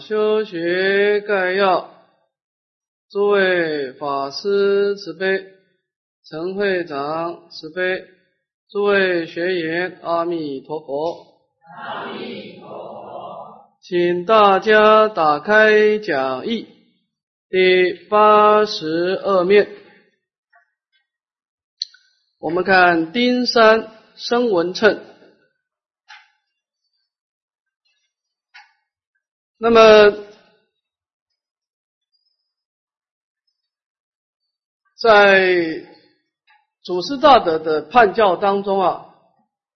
修学概要，诸位法师慈悲，陈会长慈悲，诸位学员阿弥陀佛。阿弥陀佛，请大家打开讲义第八十二面，我们看丁山声闻称。那么，在祖师大德的判教当中啊，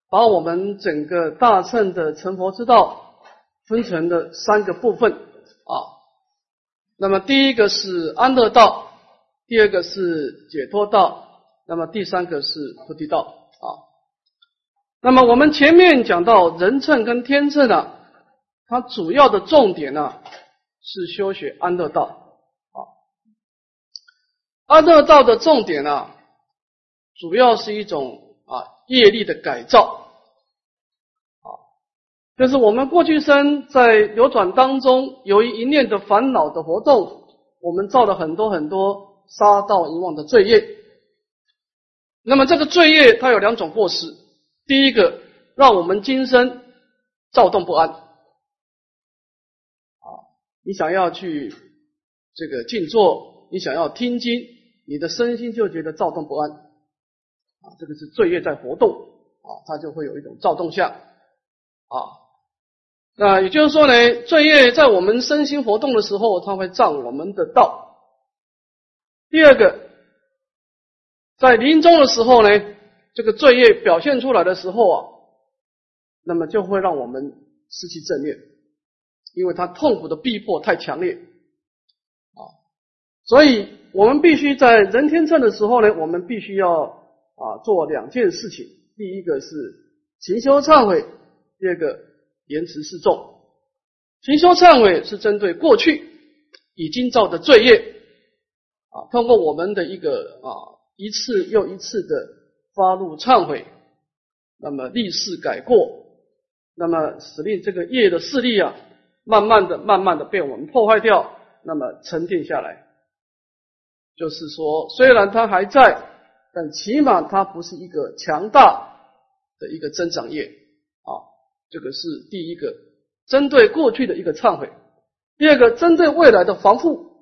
把我们整个大乘的成佛之道分成了三个部分啊。那么第一个是安乐道，第二个是解脱道，那么第三个是菩提道啊。那么我们前面讲到人乘跟天乘啊。它主要的重点呢是修学安乐道啊，安乐道的重点呢，主要是一种啊业力的改造啊，就是我们过去生在流转当中，由于一念的烦恼的活动，我们造了很多很多杀盗淫妄的罪业。那么这个罪业它有两种过失，第一个让我们今生躁动不安。你想要去这个静坐，你想要听经，你的身心就觉得躁动不安啊，这个是罪业在活动啊，它就会有一种躁动相啊。那也就是说呢，罪业在我们身心活动的时候，它会障我们的道。第二个，在临终的时候呢，这个罪业表现出来的时候啊，那么就会让我们失去正念。因为他痛苦的逼迫太强烈啊，所以我们必须在人天秤的时候呢，我们必须要啊做两件事情。第一个是勤修忏悔，第二个言辞示众。勤修忏悔是针对过去已经造的罪业啊，通过我们的一个啊一次又一次的发怒忏悔，那么立誓改过，那么使令这个业的势力啊。慢慢的、慢慢的被我们破坏掉，那么沉淀下来，就是说，虽然它还在，但起码它不是一个强大的一个增长业啊。这个是第一个，针对过去的一个忏悔；第二个，针对未来的防护，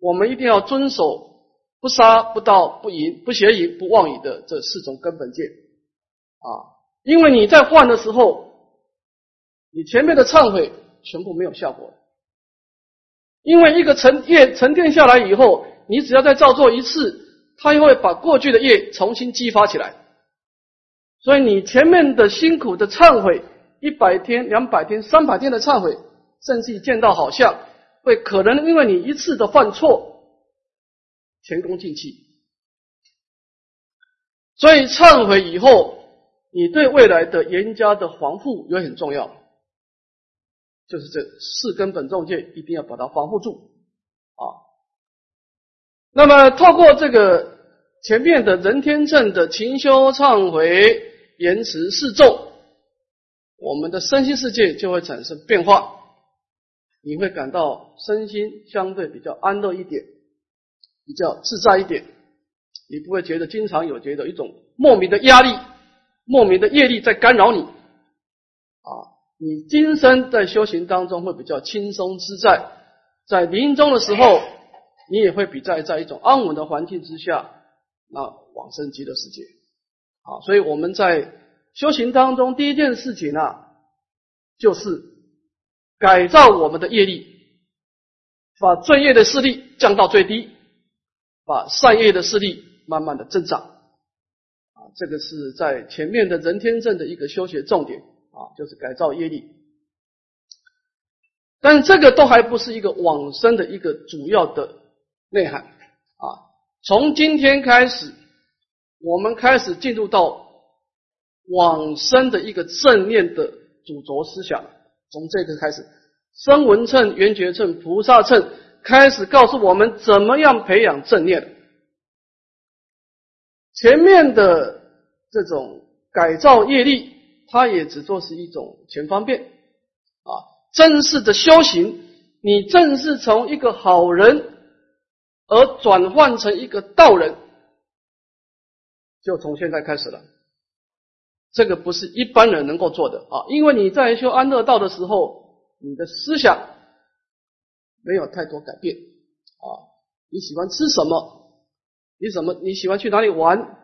我们一定要遵守不杀、不盗、不淫、不邪淫、不妄语的这四种根本戒啊。因为你在换的时候，你前面的忏悔。全部没有效果，因为一个沉业沉淀下来以后，你只要再照做一次，它又会把过去的业重新激发起来。所以你前面的辛苦的忏悔，一百天、两百天、三百天的忏悔，甚至见到好像会可能因为你一次的犯错，前功尽弃。所以忏悔以后，你对未来的严加的防护也很重要。就是这四根本重戒，一定要把它防护住啊。那么，透过这个前面的人天正的勤修忏悔、言辞示众，我们的身心世界就会产生变化，你会感到身心相对比较安乐一点，比较自在一点，你不会觉得经常有觉得一种莫名的压力、莫名的业力在干扰你啊。你今生在修行当中会比较轻松自在，在临终的时候，你也会比在在一种安稳的环境之下，那往生极乐世界。好，所以我们在修行当中，第一件事情啊，就是改造我们的业力，把罪业的势力降到最低，把善业的势力慢慢的增长。啊，这个是在前面的人天正的一个修学重点。啊，就是改造业力，但这个都还不是一个往生的一个主要的内涵啊。从今天开始，我们开始进入到往生的一个正念的主轴思想。从这个开始，声闻称、缘觉称、菩萨称开始告诉我们怎么样培养正念。前面的这种改造业力。它也只做是一种全方便啊，正式的修行你正式从一个好人而转换成一个道人，就从现在开始了。这个不是一般人能够做的啊，因为你在修安乐道的时候，你的思想没有太多改变啊。你喜欢吃什么？你怎么？你喜欢去哪里玩？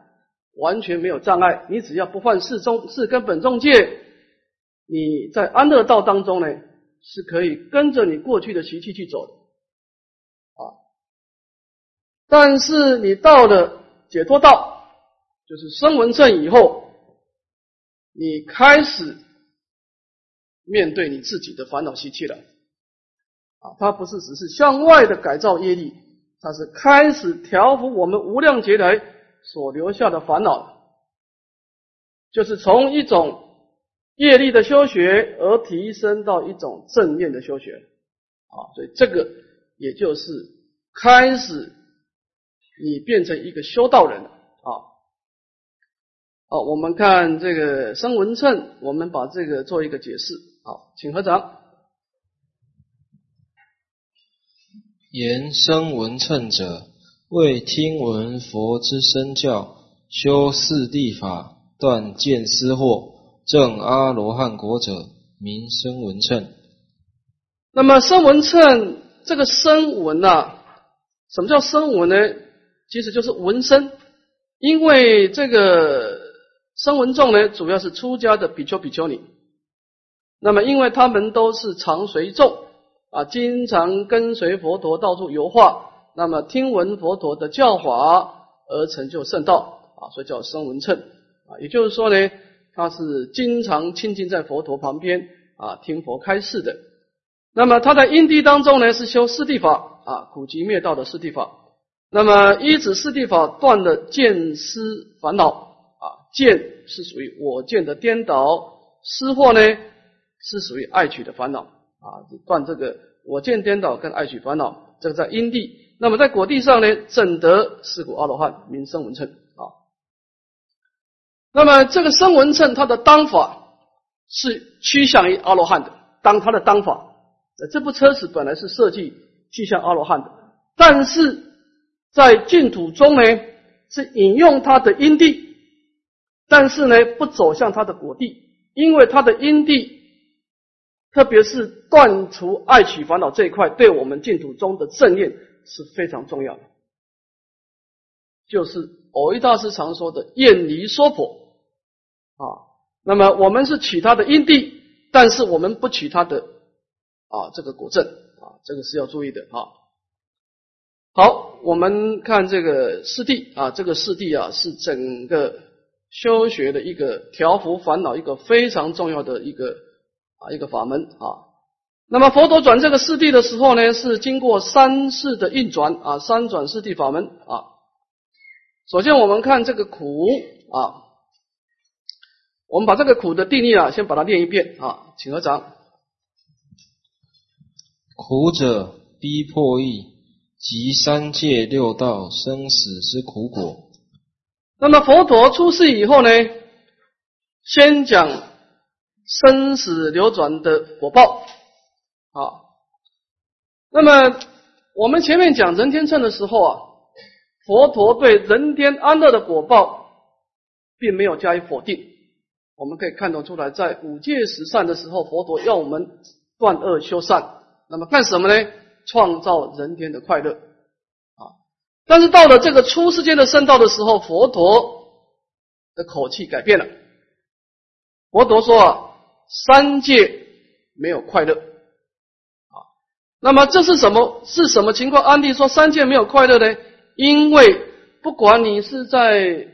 完全没有障碍。你只要不犯四中四根本中戒，你在安乐道当中呢，是可以跟着你过去的习气去走的啊。但是你到了解脱道，就是声闻乘以后。你开始面对你自己的烦恼习气了啊！它不是只是向外的改造业力，它是开始调伏我们无量劫来所留下的烦恼，就是从一种业力的修学而提升到一种正念的修学啊！所以这个也就是开始你变成一个修道人了啊！好，我们看这个声闻称，我们把这个做一个解释。好，请合掌。言声闻称者，为听闻佛之身教，修四谛法，断见思惑，证阿罗汉果者，名声闻称。那么声闻称这个声闻呐，什么叫声闻呢？其实就是闻声，因为这个。声闻众呢，主要是出家的比丘、比丘尼。那么，因为他们都是常随众啊，经常跟随佛陀到处游化，那么听闻佛陀的教法而成就圣道啊，所以叫声闻乘啊。也就是说呢，他是经常亲近在佛陀旁边啊，听佛开示的。那么他在因地当中呢，是修四谛法啊，苦集灭道的四谛法。那么依止四谛法断了见思烦恼啊。见是属于我见的颠倒，思惑呢是属于爱取的烦恼啊，断这个我见颠倒跟爱取烦恼，这个在因地。那么在果地上呢，正得四果阿罗汉，名声闻称啊。那么这个声闻称，它的当法是趋向于阿罗汉的，当它的当法。这部车子本来是设计趋向阿罗汉的，但是在净土中呢，是引用它的因地。但是呢，不走向他的果地，因为他的因地，特别是断除爱取烦恼这一块，对我们净土中的正念是非常重要的。就是偶一大师常说的“厌离说婆”啊。那么我们是取他的因地，但是我们不取他的啊这个果证啊，这个是要注意的啊。好，我们看这个四谛啊，这个四谛啊是整个。修学的一个调伏烦恼，一个非常重要的一个啊一个法门啊。那么佛陀转这个四谛的时候呢，是经过三世的运转啊，三转四谛法门啊。首先我们看这个苦啊，我们把这个苦的定义啊，先把它念一遍啊，请合掌。苦者逼迫意，即三界六道生死之苦果。那么佛陀出世以后呢，先讲生死流转的果报啊。那么我们前面讲人天乘的时候啊，佛陀对人天安乐的果报并没有加以否定。我们可以看得出来，在五戒十善的时候，佛陀要我们断恶修善，那么干什么呢？创造人天的快乐啊。但是到了这个初世间的圣道的时候，佛陀的口气改变了。佛陀说啊，三界没有快乐。那么这是什么？是什么情况？安迪说三界没有快乐呢？因为不管你是在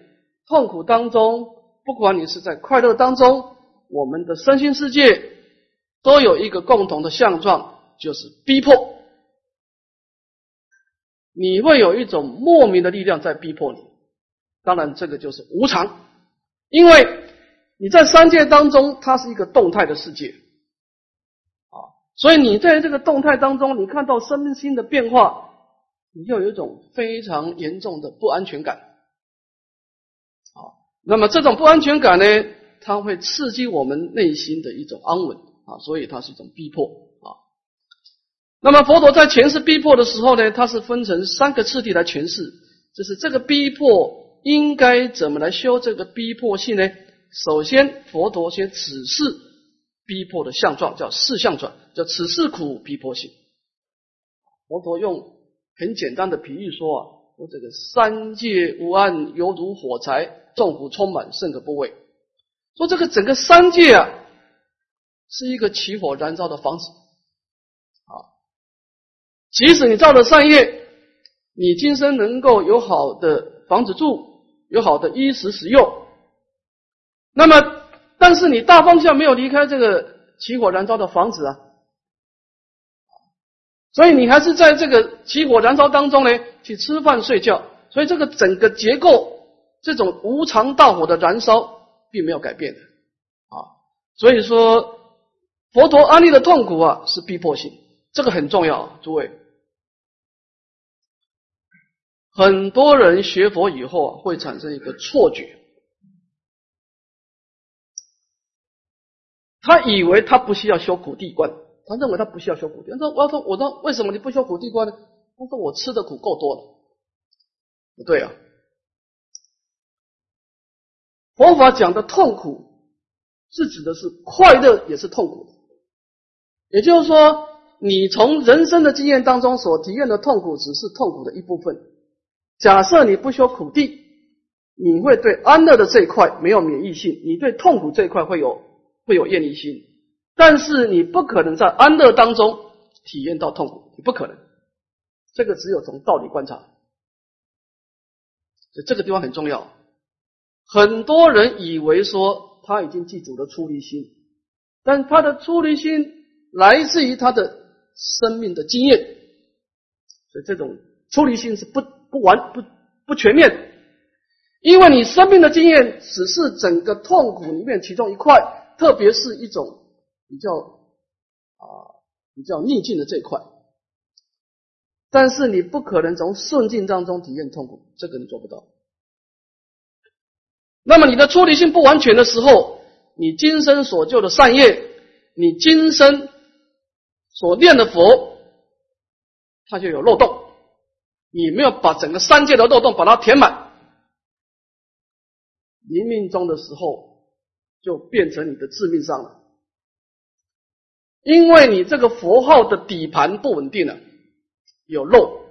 痛苦当中，不管你是在快乐当中，我们的身心世界都有一个共同的相状，就是逼迫。你会有一种莫名的力量在逼迫你，当然这个就是无常，因为你在三界当中，它是一个动态的世界，所以你在这个动态当中，你看到身心的变化，你就有一种非常严重的不安全感，啊，那么这种不安全感呢，它会刺激我们内心的一种安稳，啊，所以它是一种逼迫啊。那么佛陀在诠释逼迫的时候呢，他是分成三个次第来诠释，就是这个逼迫应该怎么来修这个逼迫性呢？首先，佛陀先指示逼迫的相状，叫四相转，叫此事苦逼迫性。佛陀用很简单的比喻说啊，说这个三界无安，犹如火柴，众苦充满，甚可怖畏。说这个整个三界啊，是一个起火燃烧的房子。即使你造了善业，你今生能够有好的房子住，有好的衣食使用，那么，但是你大方向没有离开这个起火燃烧的房子啊，所以你还是在这个起火燃烧当中呢去吃饭睡觉，所以这个整个结构，这种无常大火的燃烧并没有改变。的啊，所以说佛陀安利的痛苦啊是逼迫性，这个很重要，诸位。很多人学佛以后啊，会产生一个错觉，他以为他不需要修苦地观，他认为他不需要修苦地。他说：“我说，我说，为什么你不修苦地观呢？”他说：“我吃的苦够多了。”不对啊，佛法讲的痛苦是指的是快乐，也是痛苦。也就是说，你从人生的经验当中所体验的痛苦，只是痛苦的一部分。假设你不修苦地，你会对安乐的这一块没有免疫性，你对痛苦这一块会有会有厌离心，但是你不可能在安乐当中体验到痛苦，你不可能。这个只有从道理观察，所以这个地方很重要。很多人以为说他已经记住了出离心，但他的出离心来自于他的生命的经验，所以这种出离心是不。不完不不全面，因为你生命的经验只是整个痛苦里面其中一块，特别是一种比较啊比较逆境的这一块，但是你不可能从顺境当中体验痛苦，这个你做不到。那么你的出离性不完全的时候，你今生所救的善业，你今生所念的佛，它就有漏洞。你没有把整个三界的漏洞把它填满，临命中的时候就变成你的致命伤了，因为你这个佛号的底盘不稳定了，有漏，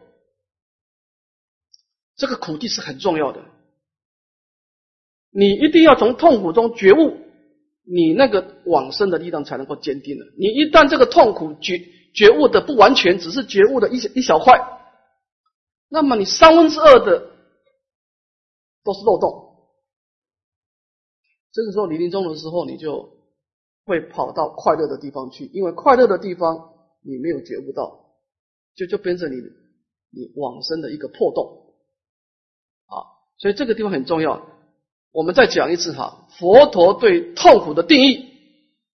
这个苦地是很重要的，你一定要从痛苦中觉悟，你那个往生的力量才能够坚定的。你一旦这个痛苦觉觉悟的不完全，只是觉悟的一小一小块。那么你三分之二的都是漏洞，这个时候你临终的时候，你就会跑到快乐的地方去，因为快乐的地方你没有觉悟到，就就变成你你往生的一个破洞啊。所以这个地方很重要。我们再讲一次哈，佛陀对痛苦的定义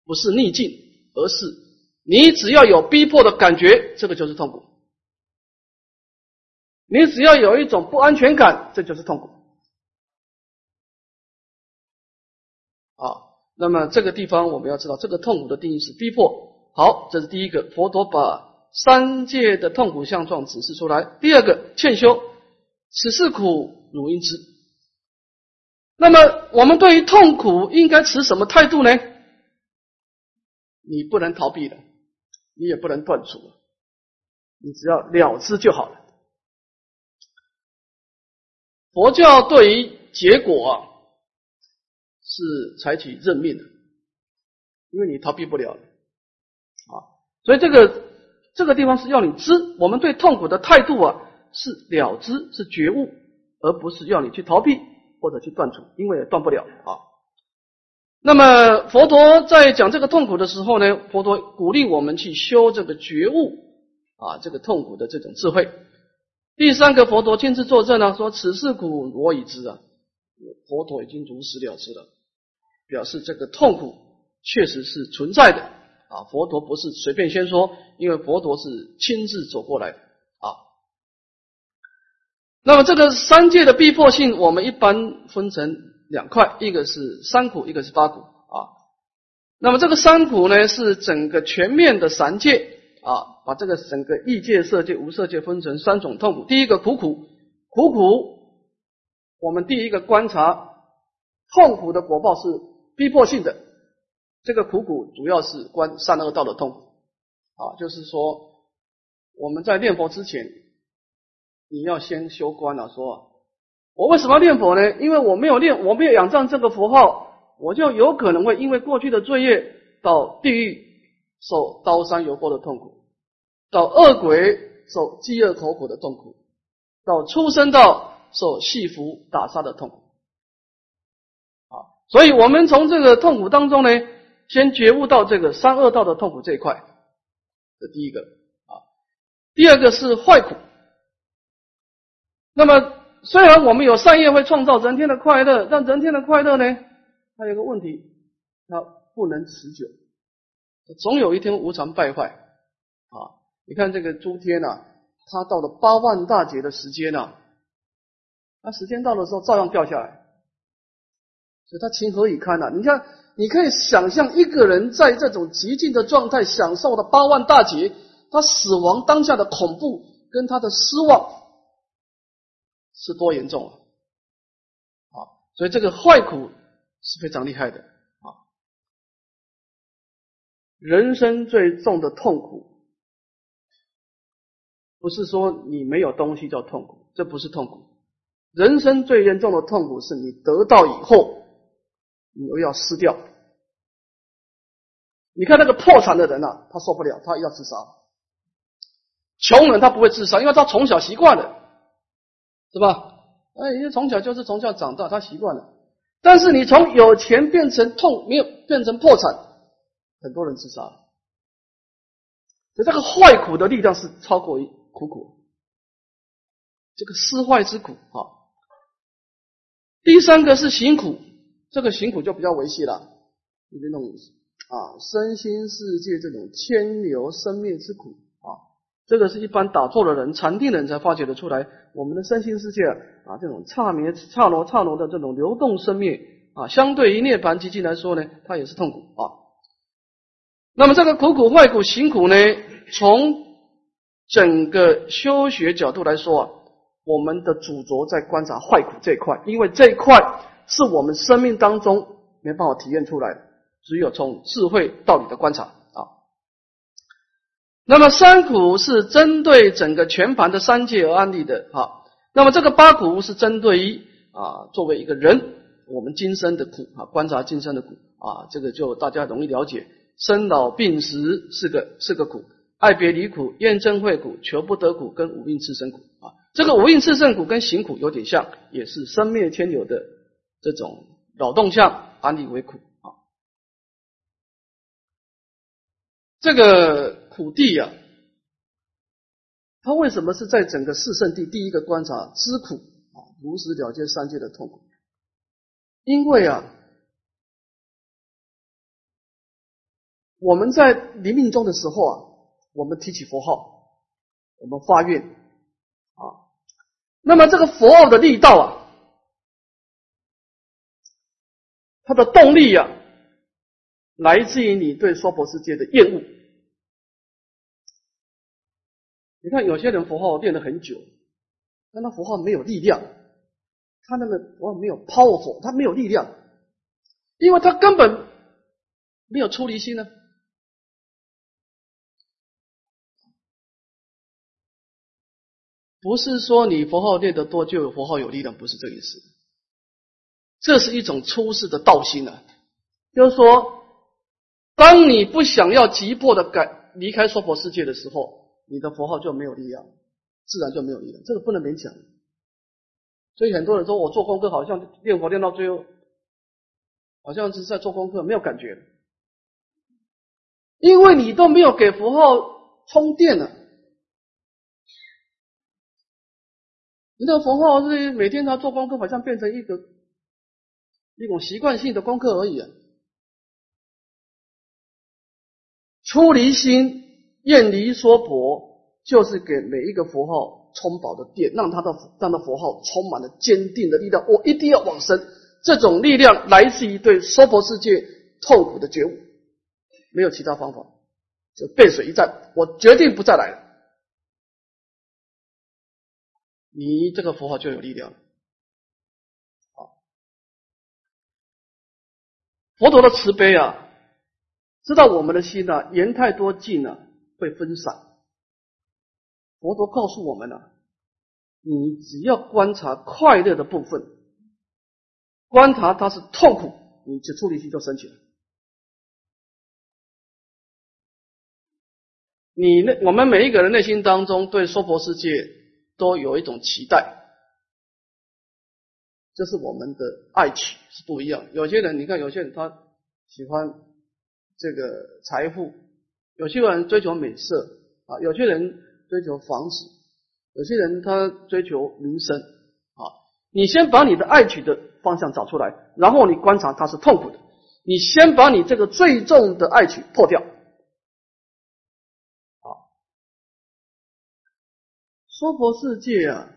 不是逆境，而是你只要有逼迫的感觉，这个就是痛苦。你只要有一种不安全感，这就是痛苦。那么这个地方我们要知道，这个痛苦的定义是逼迫。好，这是第一个，佛陀把三界的痛苦相状指示出来。第二个，劝修，此事苦，汝应知。那么我们对于痛苦应该持什么态度呢？你不能逃避的，你也不能断除，你只要了知就好了。佛教对于结果啊，是采取认命的，因为你逃避不了啊，所以这个这个地方是要你知，我们对痛苦的态度啊是了知，是觉悟，而不是要你去逃避或者去断除，因为断不了啊。那么佛陀在讲这个痛苦的时候呢，佛陀鼓励我们去修这个觉悟啊，这个痛苦的这种智慧。第三个佛陀亲自作证呢，说此事苦我已知啊，佛陀已经如实了知了，表示这个痛苦确实是存在的啊。佛陀不是随便先说，因为佛陀是亲自走过来的啊。那么这个三界的逼迫性，我们一般分成两块，一个是三苦，一个是八苦啊。那么这个三苦呢，是整个全面的三界啊，把这个整个异界、色界、无色界分成三种痛苦。第一个苦苦，苦苦，我们第一个观察痛苦的果报是逼迫性的。这个苦苦主要是观善恶道的痛苦啊，就是说我们在念佛之前，你要先修观了。说，我为什么要念佛呢？因为我没有念，我没有仰仗这个佛号，我就有可能会因为过去的罪业到地狱受刀山油锅的痛苦。到恶鬼受饥饿口苦的痛苦，到出生到受戏服打杀的痛苦，所以我们从这个痛苦当中呢，先觉悟到这个三恶道的痛苦这一块，这第一个啊，第二个是坏苦。那么虽然我们有善业会创造人天的快乐，但人天的快乐呢，它有个问题，它不能持久，总有一天无常败坏，啊。你看这个诸天呐，它到了八万大劫的时间呐，那时间到的时候照样掉下来，所以他情何以堪呐？你看，你可以想象一个人在这种极静的状态享受的八万大劫，他死亡当下的恐怖跟他的失望是多严重啊！啊，所以这个坏苦是非常厉害的啊，人生最重的痛苦。不是说你没有东西叫痛苦，这不是痛苦。人生最严重的痛苦是你得到以后，你又要失掉。你看那个破产的人啊，他受不了，他要自杀。穷人他不会自杀，因为他从小习惯了，是吧？哎，因为从小就是从小长大，他习惯了。但是你从有钱变成痛，没有变成破产，很多人自杀了。所以这个坏苦的力量是超过一。苦苦，这个失坏之苦啊。第三个是行苦，这个行苦就比较维系了，有那种啊身心世界这种牵流生灭之苦啊。这个是一般打坐的人、禅定的人才发觉得出来。我们的身心世界啊，这种刹灭、刹罗、刹罗的这种流动生灭啊，相对于涅槃寂静来说呢，它也是痛苦啊。那么这个苦苦坏苦行苦呢，从整个修学角度来说啊，我们的主着在观察坏苦这一块，因为这一块是我们生命当中没办法体验出来的，只有从智慧道理的观察啊。那么三苦是针对整个全盘的三界而安立的啊。那么这个八苦是针对于啊，作为一个人，我们今生的苦啊，观察今生的苦啊，这个就大家容易了解，生老病死是个是个苦。爱别离苦、厌憎会苦、求不得苦，跟五蕴炽盛苦啊，这个五蕴炽盛苦跟行苦有点像，也是生灭天流的这种扰动相，安理为苦啊。这个苦地呀，它为什么是在整个四圣地第一个观察知苦啊，如实了结三界的痛苦？因为啊，我们在临命终的时候啊。我们提起佛号，我们发愿啊。那么这个佛号的力道啊，它的动力啊，来自于你对娑婆世界的厌恶。你看有些人佛号练了很久，但他佛号没有力量，他那个佛号没有 powerful，他没有力量，因为他根本没有出离心呢。不是说你佛号练得多就有佛号有力量，不是这个意思。这是一种出世的道心啊，就是说，当你不想要急迫的改离开娑婆世界的时候，你的佛号就没有力量，自然就没有力量。这个不能勉强。所以很多人说我做功课好像念佛念到最后，好像是在做功课，没有感觉，因为你都没有给佛号充电了。你的佛号是每天他做功课，好像变成一个一种习惯性的功课而已啊。出离心，厌离娑婆，就是给每一个佛号充饱的电，让他的让他佛号充满了坚定的力量。我一定要往生，这种力量来自于对娑婆世界痛苦的觉悟，没有其他方法。就背水一战，我决定不再来了。你这个佛号就有力量。好，佛陀的慈悲啊，知道我们的心呢，言太多尽呢会分散。佛陀告诉我们呢，你只要观察快乐的部分，观察它是痛苦，你就出离心就升起来。你内我们每一个人内心当中对娑婆世界都有一种期待，这是我们的爱取是不一样。有些人你看，有些人他喜欢这个财富，有些人追求美色啊，有些人追求房子，有些人他追求名声啊。你先把你的爱取的方向找出来，然后你观察它是痛苦的，你先把你这个最重的爱取破掉。娑婆世界啊，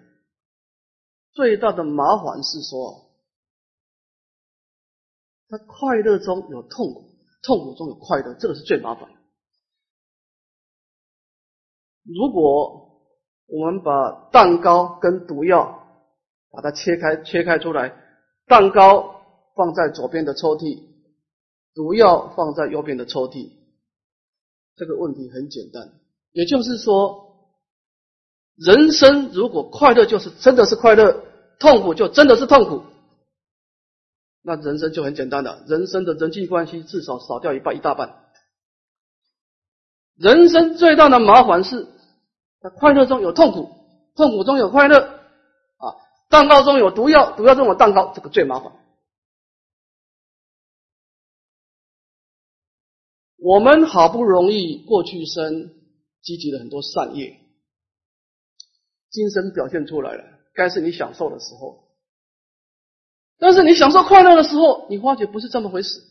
最大的麻烦是说，它快乐中有痛苦，痛苦中有快乐，这个是最麻烦。如果我们把蛋糕跟毒药把它切开，切开出来，蛋糕放在左边的抽屉，毒药放在右边的抽屉，这个问题很简单，也就是说。人生如果快乐就是真的是快乐，痛苦就真的是痛苦，那人生就很简单了。人生的人际关系至少少掉一半一大半。人生最大的麻烦是，快乐中有痛苦，痛苦中有快乐啊！蛋糕中有毒药，毒药中有蛋糕，这个最麻烦。我们好不容易过去生积积了很多善业。精神表现出来了，该是你享受的时候。但是你享受快乐的时候，你发觉不是这么回事，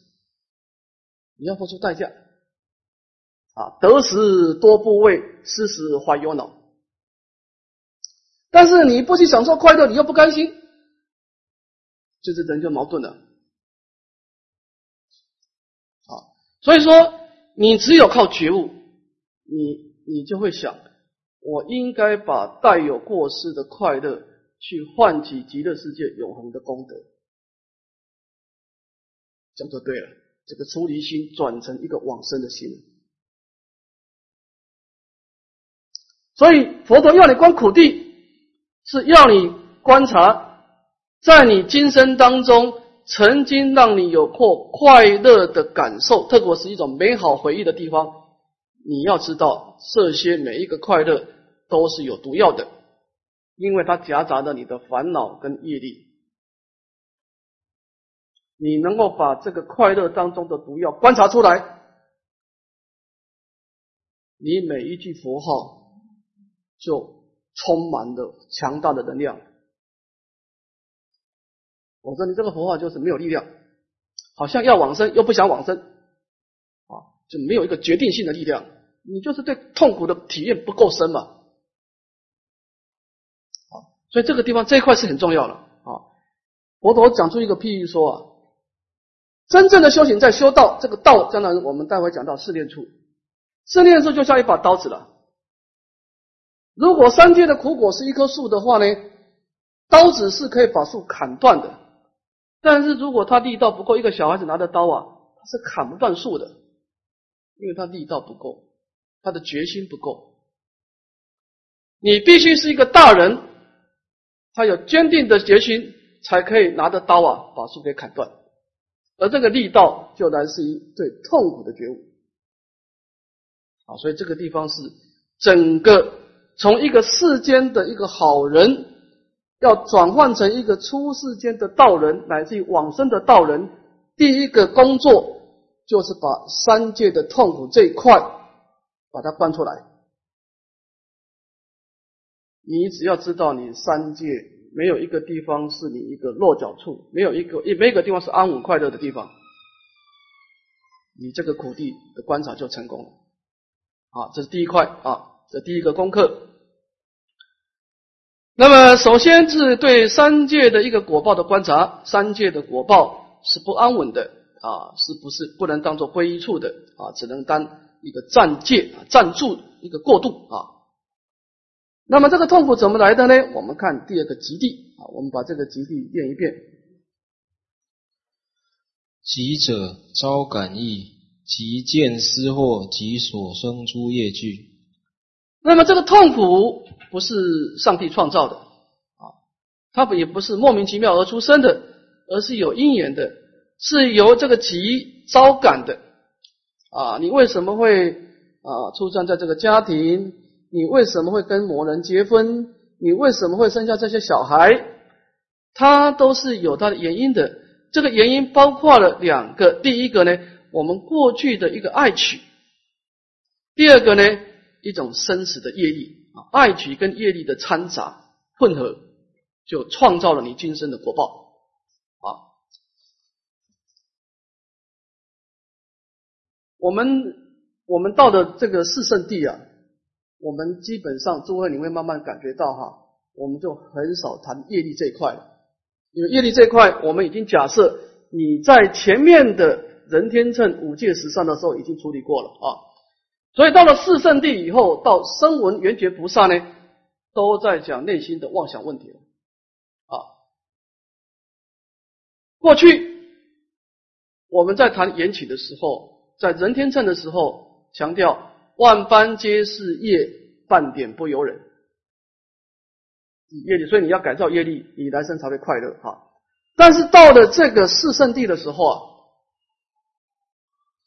你要付出代价。啊，得时多部位，失时怀忧恼。但是你不去享受快乐，你又不甘心，就是人就矛盾了。啊，所以说你只有靠觉悟，你你就会想。我应该把带有过失的快乐，去唤起极乐世界永恒的功德，这样就对了。这个出离心转成一个往生的心，所以佛陀要你观苦地，是要你观察，在你今生当中曾经让你有过快乐的感受，特别是一种美好回忆的地方。你要知道，这些每一个快乐都是有毒药的，因为它夹杂着你的烦恼跟业力。你能够把这个快乐当中的毒药观察出来，你每一句佛号就充满了强大的能量。我说你这个佛号就是没有力量，好像要往生又不想往生，啊，就没有一个决定性的力量。你就是对痛苦的体验不够深嘛，所以这个地方这一块是很重要的啊。佛陀讲出一个譬喻说啊，真正的修行在修道，这个道将来我们待会讲到试炼处，试炼处就像一把刀子了。如果三界的苦果是一棵树的话呢，刀子是可以把树砍断的，但是如果他力道不够，一个小孩子拿着刀啊，他是砍不断树的，因为他力道不够。他的决心不够，你必须是一个大人，他有坚定的决心，才可以拿着刀啊把树给砍断。而这个力道就来自于对痛苦的觉悟。啊，所以这个地方是整个从一个世间的一个好人，要转换成一个出世间的道人，乃至于往生的道人，第一个工作就是把三界的痛苦这一块。把它搬出来，你只要知道，你三界没有一个地方是你一个落脚处，没有一个，也没一个地方是安稳快乐的地方，你这个苦地的观察就成功了。啊，这是第一块啊，这第一个功课。那么，首先是对三界的一个果报的观察，三界的果报是不安稳的啊，是不是不能当做归依处的啊？只能当。一个暂借，暂住一个过渡啊。那么这个痛苦怎么来的呢？我们看第二个极地啊，我们把这个极地念一遍。极者招感意，即见思惑及所生诸业具。那么这个痛苦不是上帝创造的啊，它不也不是莫名其妙而出生的，而是有因缘的，是由这个极招感的啊。你为什么会啊出生在这个家庭？你为什么会跟某人结婚？你为什么会生下这些小孩？他都是有他的原因的。这个原因包括了两个：第一个呢，我们过去的一个爱取；第二个呢，一种生死的业力啊，爱取跟业力的掺杂混合，就创造了你今生的果报啊。我们我们到的这个四圣地啊。我们基本上，诸位你会慢慢感觉到哈，我们就很少谈业力这一块了，因为业力这一块，我们已经假设你在前面的人天秤五界十善的时候已经处理过了啊，所以到了四圣地以后，到声闻缘觉菩萨呢，都在讲内心的妄想问题了啊。过去我们在谈缘起的时候，在人天秤的时候强调。万般皆是业，半点不由人。业力，所以你要改造业力，你来生才会快乐哈。但是到了这个四圣地的时候啊，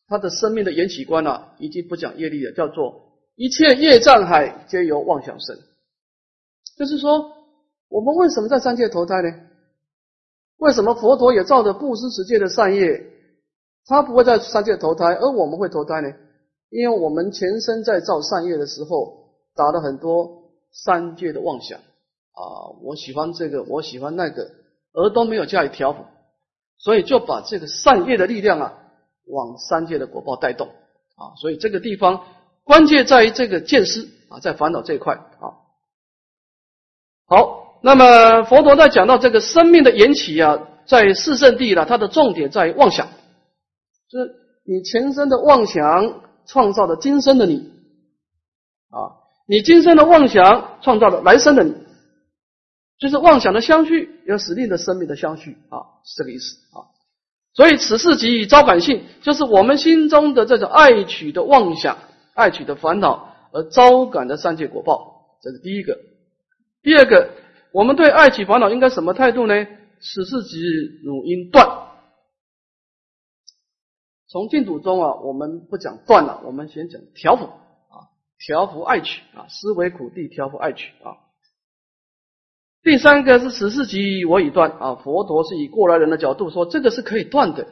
他的生命的缘起观啊，已经不讲业力了，叫做一切业障海皆由妄想生。就是说，我们为什么在三界投胎呢？为什么佛陀也造着布施持戒的善业，他不会在三界投胎，而我们会投胎呢？因为我们前身在造善业的时候，打了很多三界的妄想啊，我喜欢这个，我喜欢那个，而都没有加以调伏，所以就把这个善业的力量啊，往三界的果报带动啊，所以这个地方关键在于这个见思啊，在烦恼这一块啊。好，那么佛陀在讲到这个生命的缘起啊，在四圣地呢，它的重点在于妄想，就是你前身的妄想。创造了今生的你啊，你今生的妄想创造了来生的你，就是妄想的相续，有使令的生命的相续啊，是这个意思啊。所以此事即招感性，就是我们心中的这种爱取的妄想、爱取的烦恼而招感的三界果报，这是第一个。第二个，我们对爱取烦恼应该什么态度呢？此事即汝应断。从净土中啊，我们不讲断了，我们先讲调伏啊，调伏爱取啊，思维苦地，调伏爱取啊。第三个是十四集我已断啊，佛陀是以过来人的角度说，这个是可以断的，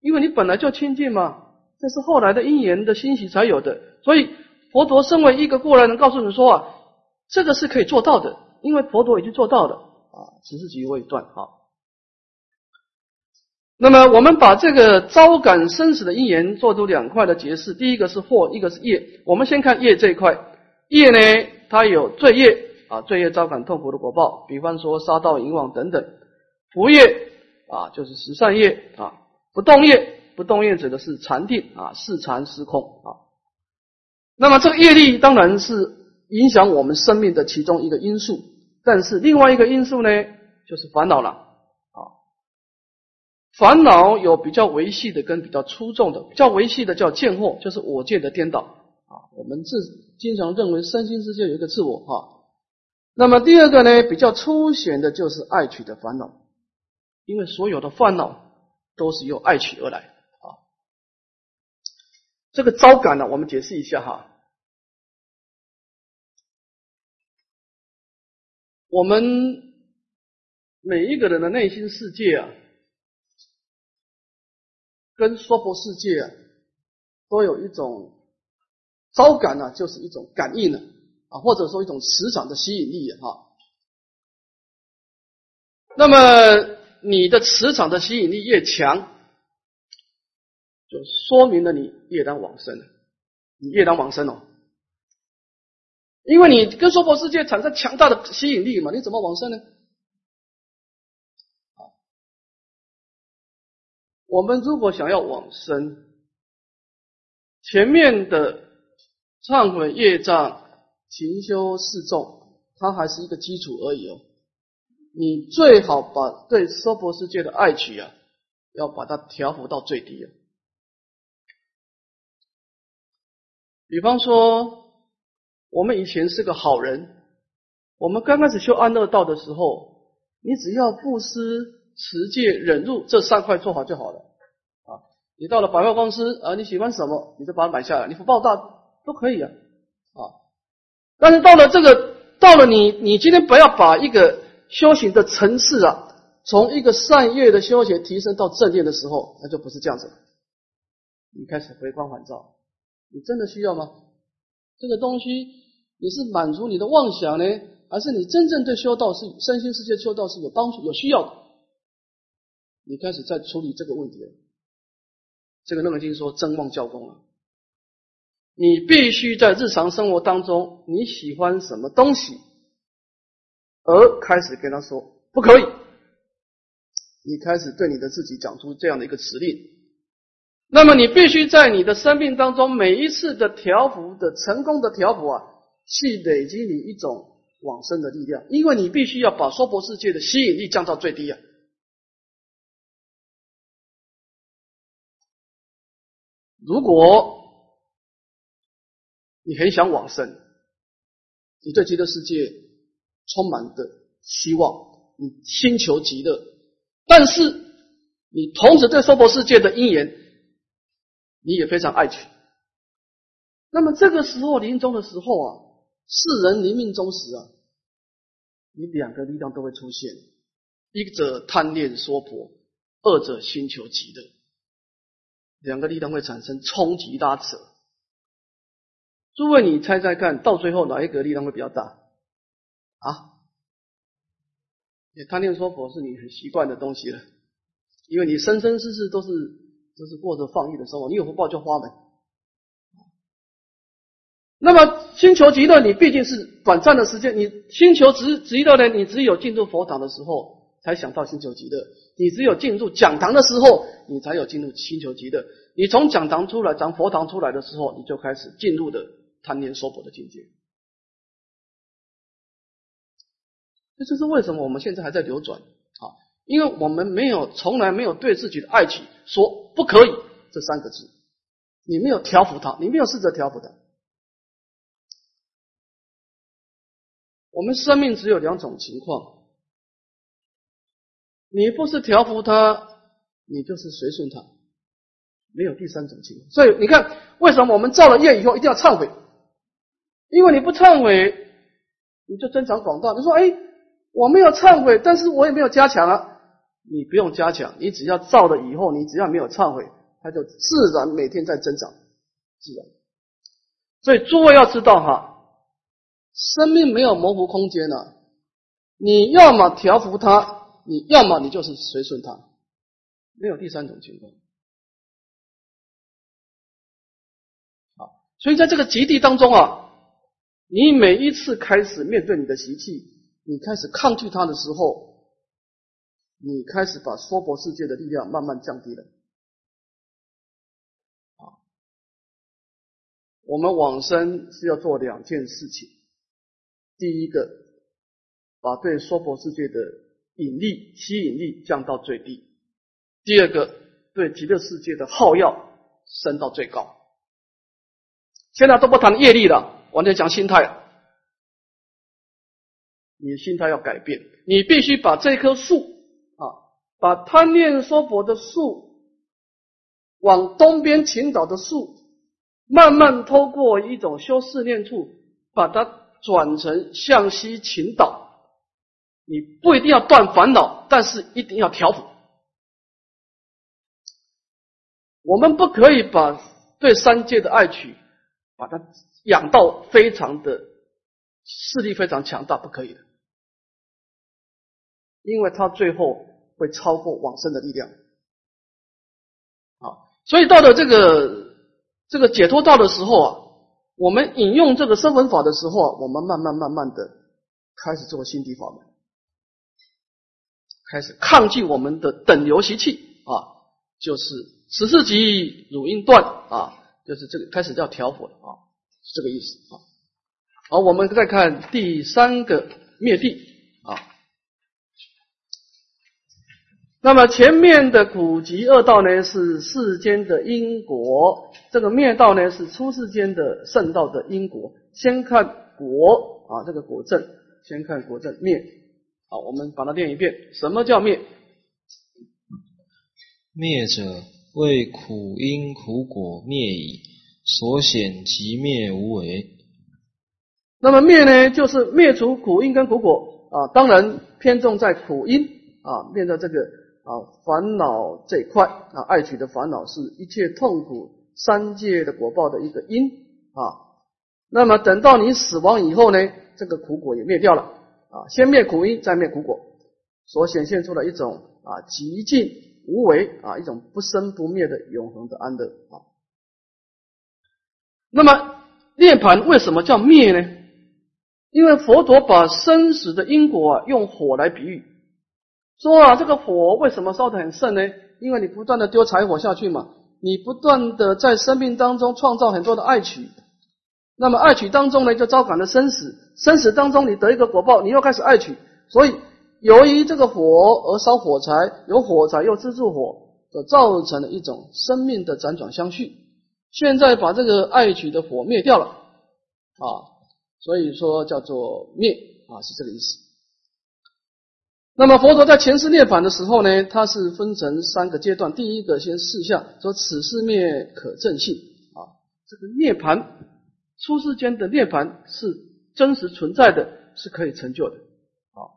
因为你本来就清净嘛，这是后来的因缘的欣喜才有的，所以佛陀身为一个过来人，告诉你说啊，这个是可以做到的，因为佛陀已经做到了啊，十四集我已断啊。那么我们把这个招感生死的因缘做出两块的解释，第一个是祸，一个是业。我们先看业这一块，业呢，它有罪业啊，罪业招感痛苦的果报，比方说杀盗淫妄等等；福业啊，就是十善业啊；不动业，不动业指的是禅定啊，是禅失空啊。那么这个业力当然是影响我们生命的其中一个因素，但是另外一个因素呢，就是烦恼了。烦恼有比较维系的跟比较粗重的，比较维系的叫见惑，就是我见的颠倒啊。我们自经常认为身心世界有一个自我哈。那么第二个呢，比较粗显的就是爱取的烦恼，因为所有的烦恼都是由爱取而来啊。这个招感呢，我们解释一下哈。我们每一个人的内心世界啊。跟娑婆世界啊，都有一种招感呢，就是一种感应呢，啊，或者说一种磁场的吸引力啊，那么你的磁场的吸引力越强，就说明了你越当往生了，你越当往生哦，因为你跟娑婆世界产生强大的吸引力嘛，你怎么往生呢？我们如果想要往生，前面的忏悔业障、勤修四众，它还是一个基础而已哦。你最好把对娑婆世界的爱取啊，要把它调伏到最低啊。比方说，我们以前是个好人，我们刚开始修安乐道的时候，你只要布施、持戒、忍辱这三块做好就好了啊。你到了百货公司啊，你喜欢什么，你就把它买下来，你福报大都可以啊啊。但是到了这个，到了你，你今天不要把一个。修行的层次啊，从一个善业的修行提升到正念的时候，那就不是这样子了。你开始回光返照，你真的需要吗？这个东西你是满足你的妄想呢，还是你真正对修道是身心世界修道是有帮助、有需要的？你开始在处理这个问题了。这个楞严经说真妄教功了，你必须在日常生活当中，你喜欢什么东西？而开始跟他说不可以，你开始对你的自己讲出这样的一个指令，那么你必须在你的生命当中每一次的调伏的成功的调伏啊，去累积你一种往生的力量，因为你必须要把娑婆世界的吸引力降到最低啊。如果你很想往生，你对极乐世界。充满的希望，你心求极乐，但是你同时对娑婆世界的因缘，你也非常爱取。那么这个时候临终的时候啊，世人临命终时啊，你两个力量都会出现：一者贪恋娑婆，二者心求极乐。两个力量会产生冲击拉扯。诸位，你猜猜看到最后哪一个力量会比较大？啊，你贪念说佛是你很习惯的东西了，因为你生生世世都是都是过着放逸的生活，你有福报就花呗。那么星球极乐，你毕竟是短暂的时间，你星球极极乐呢？你只有进入佛堂的时候才想到星球极乐，你只有进入讲堂的时候，你才有进入星球极乐。你从讲堂出来，从佛堂出来的时候，你就开始进入的贪念说佛的境界。这就是为什么我们现在还在流转啊？因为我们没有从来没有对自己的爱情说不可以这三个字，你没有调服他，你没有试着调服他。我们生命只有两种情况，你不是调服他，你就是随顺他，没有第三种情况。所以你看，为什么我们造了业以后一定要忏悔？因为你不忏悔，你就增长广大。你说，哎。我没有忏悔，但是我也没有加强啊。你不用加强，你只要造了以后，你只要没有忏悔，它就自然每天在增长，自然。所以诸位要知道哈，生命没有模糊空间的，你要么调伏它，你要么你就是随顺它，没有第三种情况。好，所以在这个极地当中啊，你每一次开始面对你的习气。你开始抗拒他的时候，你开始把娑婆世界的力量慢慢降低了。啊，我们往生是要做两件事情：第一个，把对娑婆世界的引力、吸引力降到最低；第二个，对极乐世界的耗药升到最高。现在都不谈业力了，完全讲心态。你的心态要改变，你必须把这棵树啊，把贪念娑婆的树往东边倾倒的树，慢慢透过一种修四念处，把它转成向西倾倒。你不一定要断烦恼，但是一定要调伏。我们不可以把对三界的爱取，把它养到非常的势力非常强大，不可以的。因为他最后会超过往生的力量，啊，所以到了这个这个解脱道的时候啊，我们引用这个声闻法的时候啊，我们慢慢慢慢的开始做心地法门，开始抗拒我们的等流习气啊，就是十四级乳音断啊，就是这个开始叫调伏了啊，是这个意思啊。好，我们再看第三个灭地啊。那么前面的苦集恶道呢，是世间的因果；这个灭道呢，是出世间的圣道的因果。先看果啊，这个果证，先看果证灭。好，我们把它念一遍。什么叫灭？灭者为苦因苦果灭矣，所显即灭无为。那么灭呢，就是灭除苦因跟苦果啊，当然偏重在苦因啊，灭的这个。啊，烦恼这一块啊，爱取的烦恼是一切痛苦三界的果报的一个因啊。那么等到你死亡以后呢，这个苦果也灭掉了啊。先灭苦因，再灭苦果，所显现出的一种啊极尽无为啊，一种不生不灭的永恒的安乐啊。那么涅盘为什么叫灭呢？因为佛陀把生死的因果啊，用火来比喻。说啊，这个火为什么烧得很盛呢？因为你不断的丢柴火下去嘛，你不断的在生命当中创造很多的爱取，那么爱取当中呢，就招感了生死，生死当中你得一个果报，你又开始爱取，所以由于这个火而烧火柴，有火柴又资助火，就造成了一种生命的辗转相续。现在把这个爱取的火灭掉了啊，所以说叫做灭啊，是这个意思。那么佛陀在前世涅槃的时候呢，他是分成三个阶段。第一个先试相，说此世灭可证性啊，这个涅槃出世间的涅槃是真实存在的，是可以成就的啊。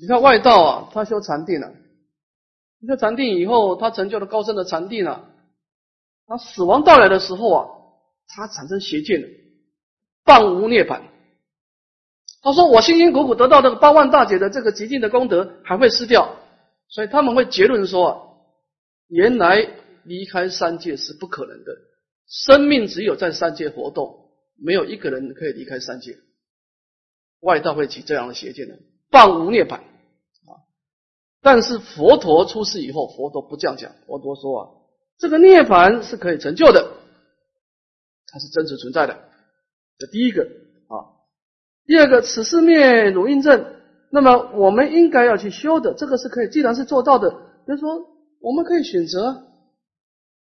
你看外道啊，他修禅定了，修禅定以后，他成就了高深的禅定了，他死亡到来的时候啊，他产生邪见了，半无涅槃。他说：“我辛辛苦苦得到这个八万大劫的这个极尽的功德，还会失掉，所以他们会结论说，啊原来离开三界是不可能的。生命只有在三界活动，没有一个人可以离开三界。外道会起这样的邪见的，半无涅槃啊！但是佛陀出世以后，佛陀不这样讲。佛陀说啊，这个涅槃是可以成就的，它是真实存在的。这第一个啊。”第二个，此世灭如印证，那么我们应该要去修的，这个是可以，既然是做到的，比如说我们可以选择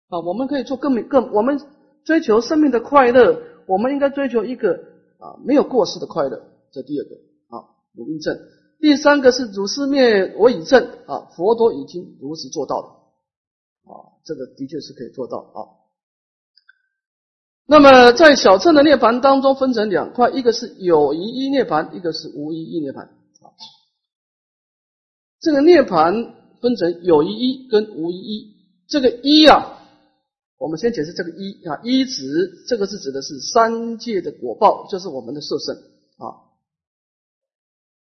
啊，我们可以做更更，我们追求生命的快乐，我们应该追求一个啊没有过失的快乐，这第二个啊如印证。第三个是如是灭我已证啊，佛陀已经如实做到了啊，这个的确是可以做到啊。那么在小乘的涅盘当中分成两块，一个是有一一涅盘，一个是无一一涅盘。这个涅盘分成有一一跟无一一。这个一啊，我们先解释这个一啊，一指这个是指的是三界的果报，就是我们的色身啊。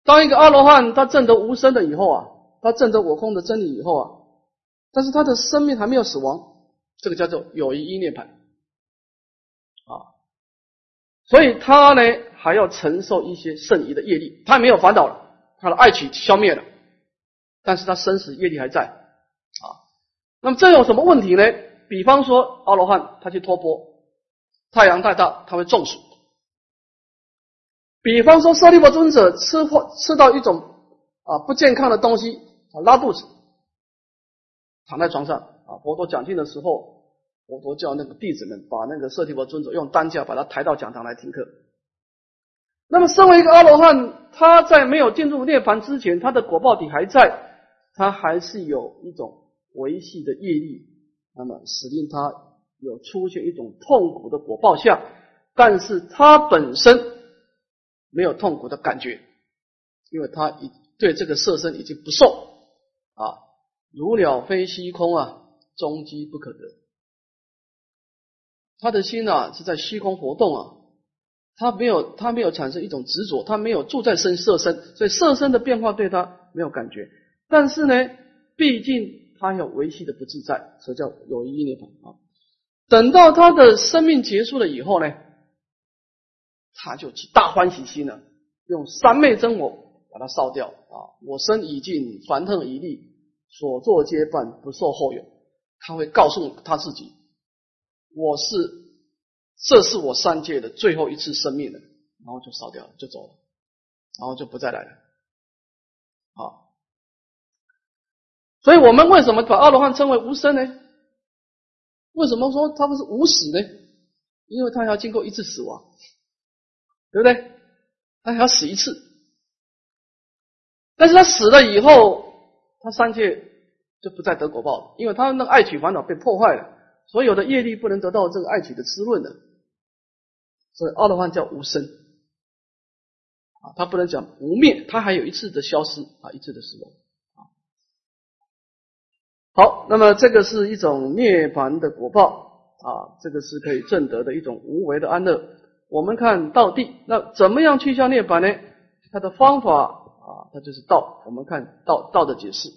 当一个阿罗汉他证得无生的以后啊，他证得我空的真理以后啊，但是他的生命还没有死亡，这个叫做有一一涅盘。所以他呢还要承受一些剩余的业力，他没有烦恼了，他的爱取消灭了，但是他生死业力还在啊。那么这有什么问题呢？比方说阿罗汉他去托钵，太阳太大他会中暑；比方说舍利弗尊者吃或吃到一种啊不健康的东西啊拉肚子，躺在床上啊佛陀讲经的时候。佛陀叫那个弟子们把那个舍利弗尊者用担架把他抬到讲堂来听课。那么，身为一个阿罗汉，他在没有进入涅槃之前，他的果报体还在，他还是有一种维系的业力，那么使令他有出现一种痛苦的果报相，但是他本身没有痛苦的感觉，因为他已对这个色身已经不受啊，如鸟飞虚空啊，终极不可得。他的心啊是在虚空活动啊，他没有他没有产生一种执着，他没有住在身色身，所以色身的变化对他没有感觉。但是呢，毕竟他有维系的不自在，所以叫有一涅槃啊。等到他的生命结束了以后呢，他就起大欢喜心了，用三昧真我把它烧掉啊。我身已尽，凡特已立，所作皆办，不受后有。他会告诉他自己，我是，这是我三界的最后一次生命了，然后就烧掉了，就走了，然后就不再来了。好，所以我们为什么把阿罗汉称为无生呢？为什么说他们是无死呢？因为他要经过一次死亡，对不对？他还要死一次，但是他死了以后，他三界就不再得果报了，因为他那个爱取烦恼被破坏了，所有的业力不能得到这个爱取的滋润了，所以阿罗汉叫无生啊，他不能讲无灭，他还有一次的消失啊，一次的死亡。好，那么这个是一种涅槃的果报啊，这个是可以证得的一种无为的安乐。我们看道地，那怎么样去向涅槃呢？它的方法啊，它就是道。我们看道道的解释，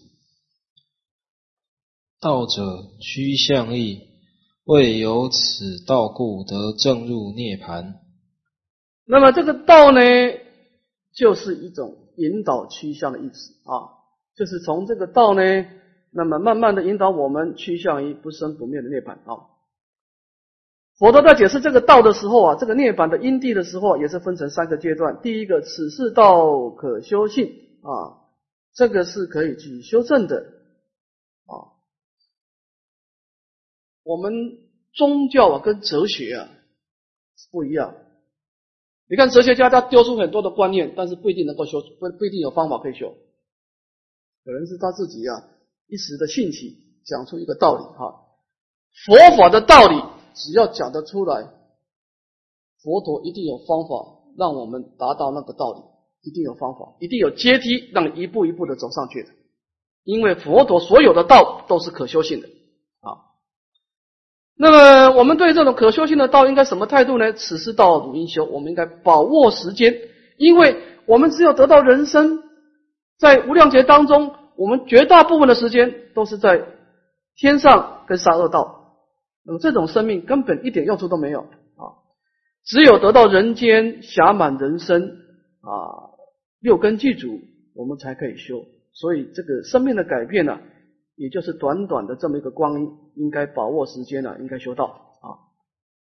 道者趋向义，为由此道故得正入涅槃。那么这个道呢，就是一种引导趋向的意思啊，就是从这个道呢，那么慢慢的引导我们趋向于不生不灭的涅槃啊。佛陀在解释这个道的时候啊，这个涅槃的因地的时候，也是分成三个阶段。第一个，此世道可修性啊，这个是可以去修正的啊。我们宗教啊跟哲学啊不一样。你看哲学家他丢出很多的观念，但是不一定能够修，不不一定有方法可以修。可能是他自己啊一时的兴起讲出一个道理哈，佛法的道理。只要讲得出来，佛陀一定有方法让我们达到那个道理，一定有方法，一定有阶梯让一步一步的走上去的。因为佛陀所有的道都是可修性的啊。那么我们对这种可修性的道应该什么态度呢？此是道如应修，我们应该把握时间，因为我们只有得到人生，在无量劫当中，我们绝大部分的时间都是在天上跟杀恶道。那么这种生命根本一点用处都没有啊！只有得到人间暇满人生啊，六根具足，我们才可以修。所以这个生命的改变呢，也就是短短的这么一个光阴，应该把握时间呢，应该修道啊。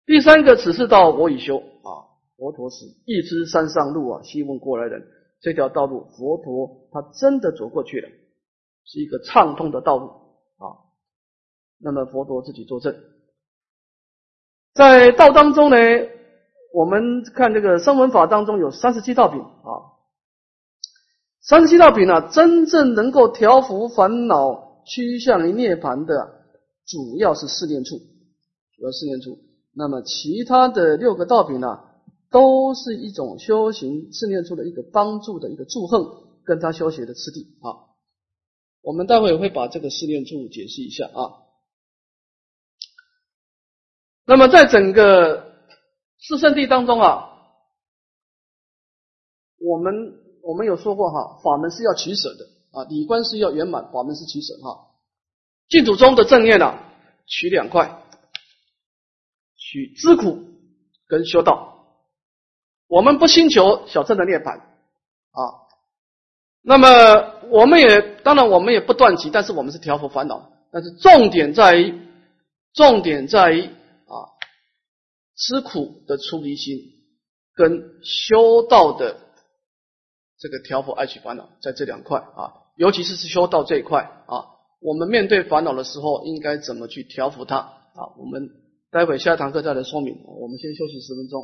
第三个，此世道我已修啊，佛陀是一知山上路啊，希问过来人，这条道路佛陀他真的走过去了，是一个畅通的道路啊。那么佛陀自己作证。在道当中呢，我们看这个声闻法当中有三十七道品啊，三十七道品呢，真正能够调伏烦恼、趋向于涅槃的，主要是四念处，主要四念处。那么其他的六个道品呢，都是一种修行四念处的一个帮助的一个祝贺，跟他修学的次第啊。我们待会会把这个四念处解释一下啊。那么，在整个四圣地当中啊，我们我们有说过哈，法门是要取舍的啊，理观是要圆满，法门是取舍哈。净土宗的正念呢，取两块，取知苦跟修道。我们不寻求小乘的涅槃啊，那么我们也当然我们也不断集，但是我们是调伏烦恼，但是重点在于，重点在于啊。吃苦的出离心，跟修道的这个调伏爱取烦恼，在这两块啊，尤其是是修道这一块啊，我们面对烦恼的时候，应该怎么去调伏它啊？我们待会下一堂课再来说明。我们先休息十分钟。